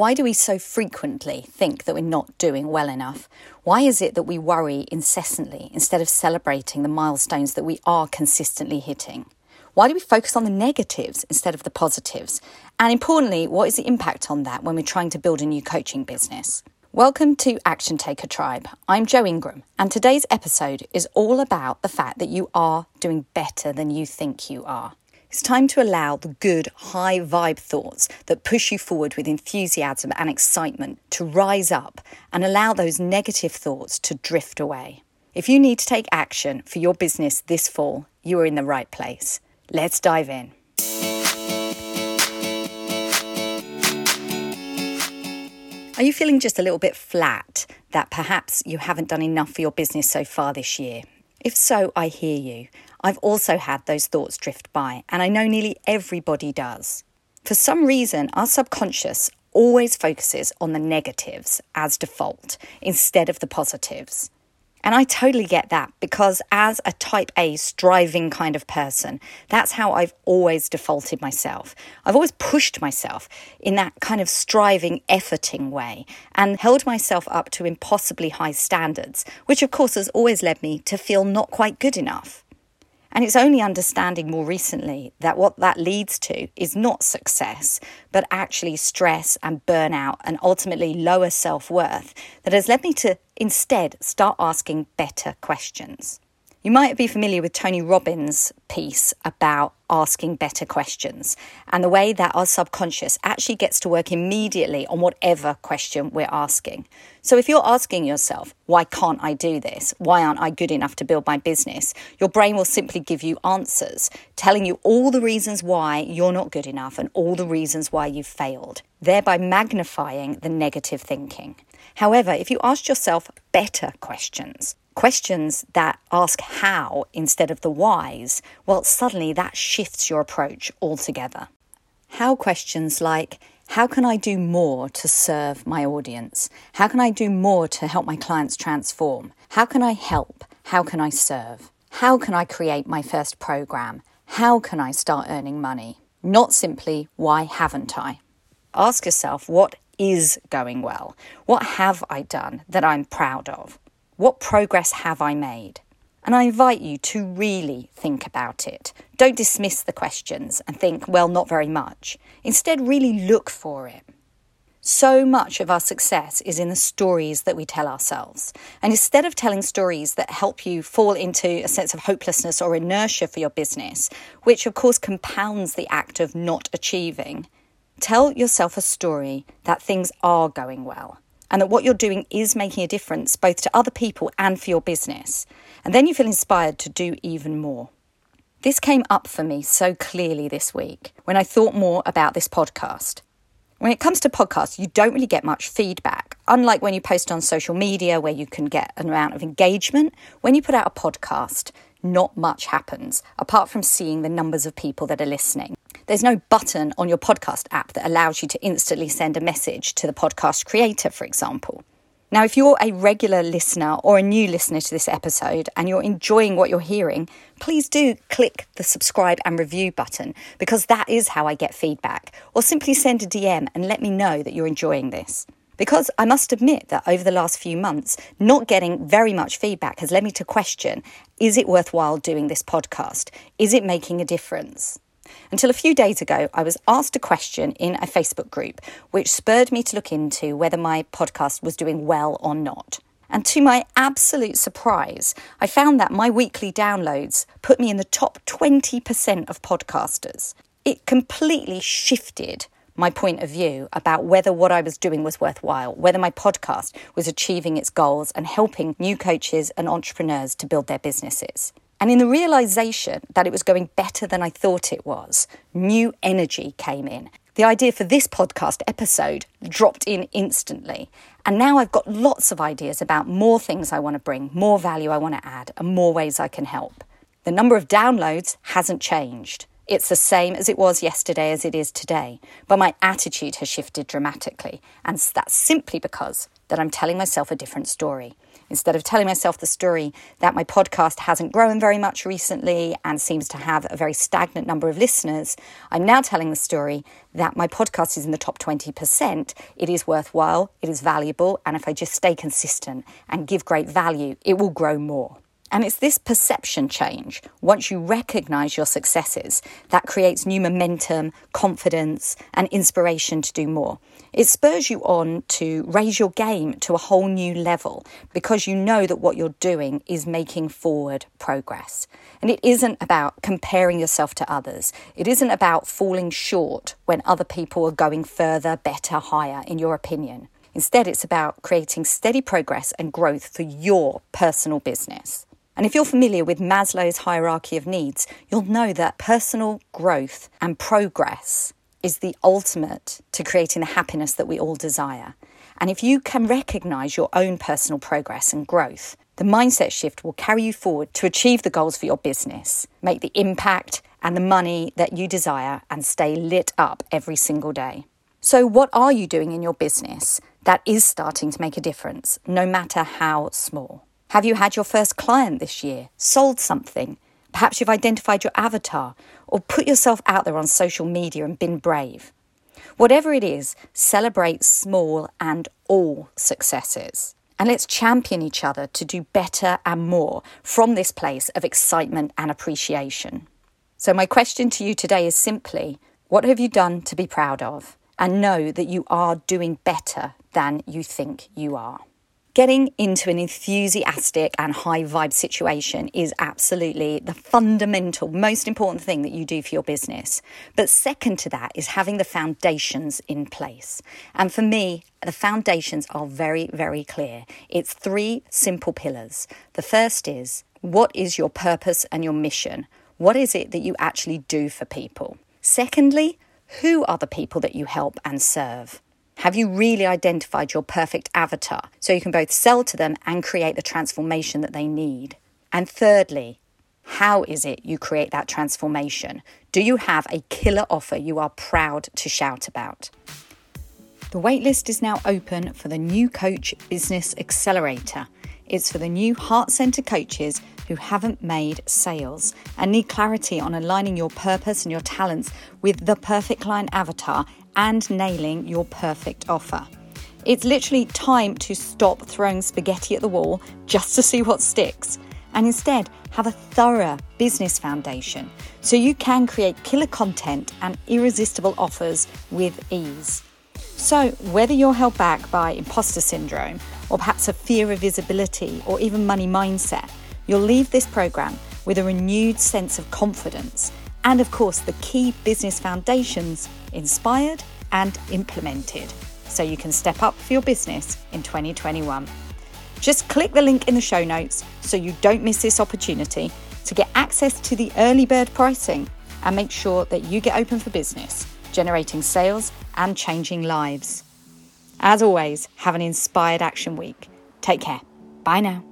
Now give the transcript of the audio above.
Why do we so frequently think that we're not doing well enough? Why is it that we worry incessantly instead of celebrating the milestones that we are consistently hitting? Why do we focus on the negatives instead of the positives? And importantly, what is the impact on that when we're trying to build a new coaching business? Welcome to Action Taker Tribe. I'm Jo Ingram, and today's episode is all about the fact that you are doing better than you think you are. It's time to allow the good, high vibe thoughts that push you forward with enthusiasm and excitement to rise up and allow those negative thoughts to drift away. If you need to take action for your business this fall, you are in the right place. Let's dive in. Are you feeling just a little bit flat that perhaps you haven't done enough for your business so far this year? If so, I hear you. I've also had those thoughts drift by, and I know nearly everybody does. For some reason, our subconscious always focuses on the negatives as default instead of the positives. And I totally get that because, as a type A striving kind of person, that's how I've always defaulted myself. I've always pushed myself in that kind of striving, efforting way and held myself up to impossibly high standards, which of course has always led me to feel not quite good enough. And it's only understanding more recently that what that leads to is not success, but actually stress and burnout and ultimately lower self worth that has led me to instead start asking better questions. You might be familiar with Tony Robbins' piece about asking better questions and the way that our subconscious actually gets to work immediately on whatever question we're asking. So, if you're asking yourself, why can't I do this? Why aren't I good enough to build my business? Your brain will simply give you answers, telling you all the reasons why you're not good enough and all the reasons why you've failed, thereby magnifying the negative thinking. However, if you ask yourself better questions, questions that ask how instead of the whys, well, suddenly that shifts your approach altogether. How questions like, how can I do more to serve my audience? How can I do more to help my clients transform? How can I help? How can I serve? How can I create my first program? How can I start earning money? Not simply, why haven't I? Ask yourself, what is going well? What have I done that I'm proud of? What progress have I made? And I invite you to really think about it. Don't dismiss the questions and think, well, not very much. Instead, really look for it. So much of our success is in the stories that we tell ourselves. And instead of telling stories that help you fall into a sense of hopelessness or inertia for your business, which of course compounds the act of not achieving, tell yourself a story that things are going well and that what you're doing is making a difference both to other people and for your business. And then you feel inspired to do even more. This came up for me so clearly this week when I thought more about this podcast. When it comes to podcasts, you don't really get much feedback. Unlike when you post on social media where you can get an amount of engagement, when you put out a podcast, not much happens apart from seeing the numbers of people that are listening. There's no button on your podcast app that allows you to instantly send a message to the podcast creator, for example. Now, if you're a regular listener or a new listener to this episode and you're enjoying what you're hearing, please do click the subscribe and review button because that is how I get feedback. Or simply send a DM and let me know that you're enjoying this. Because I must admit that over the last few months, not getting very much feedback has led me to question is it worthwhile doing this podcast? Is it making a difference? Until a few days ago, I was asked a question in a Facebook group, which spurred me to look into whether my podcast was doing well or not. And to my absolute surprise, I found that my weekly downloads put me in the top 20% of podcasters. It completely shifted my point of view about whether what I was doing was worthwhile, whether my podcast was achieving its goals and helping new coaches and entrepreneurs to build their businesses. And in the realization that it was going better than I thought it was, new energy came in. The idea for this podcast episode dropped in instantly. And now I've got lots of ideas about more things I want to bring, more value I want to add, and more ways I can help. The number of downloads hasn't changed. It's the same as it was yesterday as it is today, but my attitude has shifted dramatically, and that's simply because that I'm telling myself a different story. Instead of telling myself the story that my podcast hasn't grown very much recently and seems to have a very stagnant number of listeners, I'm now telling the story that my podcast is in the top 20%. It is worthwhile, it is valuable, and if I just stay consistent and give great value, it will grow more. And it's this perception change, once you recognize your successes, that creates new momentum, confidence, and inspiration to do more. It spurs you on to raise your game to a whole new level because you know that what you're doing is making forward progress. And it isn't about comparing yourself to others, it isn't about falling short when other people are going further, better, higher, in your opinion. Instead, it's about creating steady progress and growth for your personal business. And if you're familiar with Maslow's hierarchy of needs, you'll know that personal growth and progress is the ultimate to creating the happiness that we all desire. And if you can recognize your own personal progress and growth, the mindset shift will carry you forward to achieve the goals for your business, make the impact and the money that you desire, and stay lit up every single day. So, what are you doing in your business that is starting to make a difference, no matter how small? Have you had your first client this year? Sold something? Perhaps you've identified your avatar or put yourself out there on social media and been brave. Whatever it is, celebrate small and all successes. And let's champion each other to do better and more from this place of excitement and appreciation. So, my question to you today is simply what have you done to be proud of? And know that you are doing better than you think you are. Getting into an enthusiastic and high vibe situation is absolutely the fundamental, most important thing that you do for your business. But second to that is having the foundations in place. And for me, the foundations are very, very clear. It's three simple pillars. The first is what is your purpose and your mission? What is it that you actually do for people? Secondly, who are the people that you help and serve? Have you really identified your perfect avatar so you can both sell to them and create the transformation that they need? And thirdly, how is it you create that transformation? Do you have a killer offer you are proud to shout about? The waitlist is now open for the new Coach Business Accelerator. It's for the new heart centered coaches who haven't made sales and need clarity on aligning your purpose and your talents with the perfect client avatar and nailing your perfect offer. It's literally time to stop throwing spaghetti at the wall just to see what sticks and instead have a thorough business foundation so you can create killer content and irresistible offers with ease. So, whether you're held back by imposter syndrome or perhaps a fear of visibility or even money mindset, you'll leave this program with a renewed sense of confidence and, of course, the key business foundations inspired and implemented so you can step up for your business in 2021. Just click the link in the show notes so you don't miss this opportunity to get access to the early bird pricing and make sure that you get open for business, generating sales and changing lives. As always, have an inspired action week. Take care. Bye now.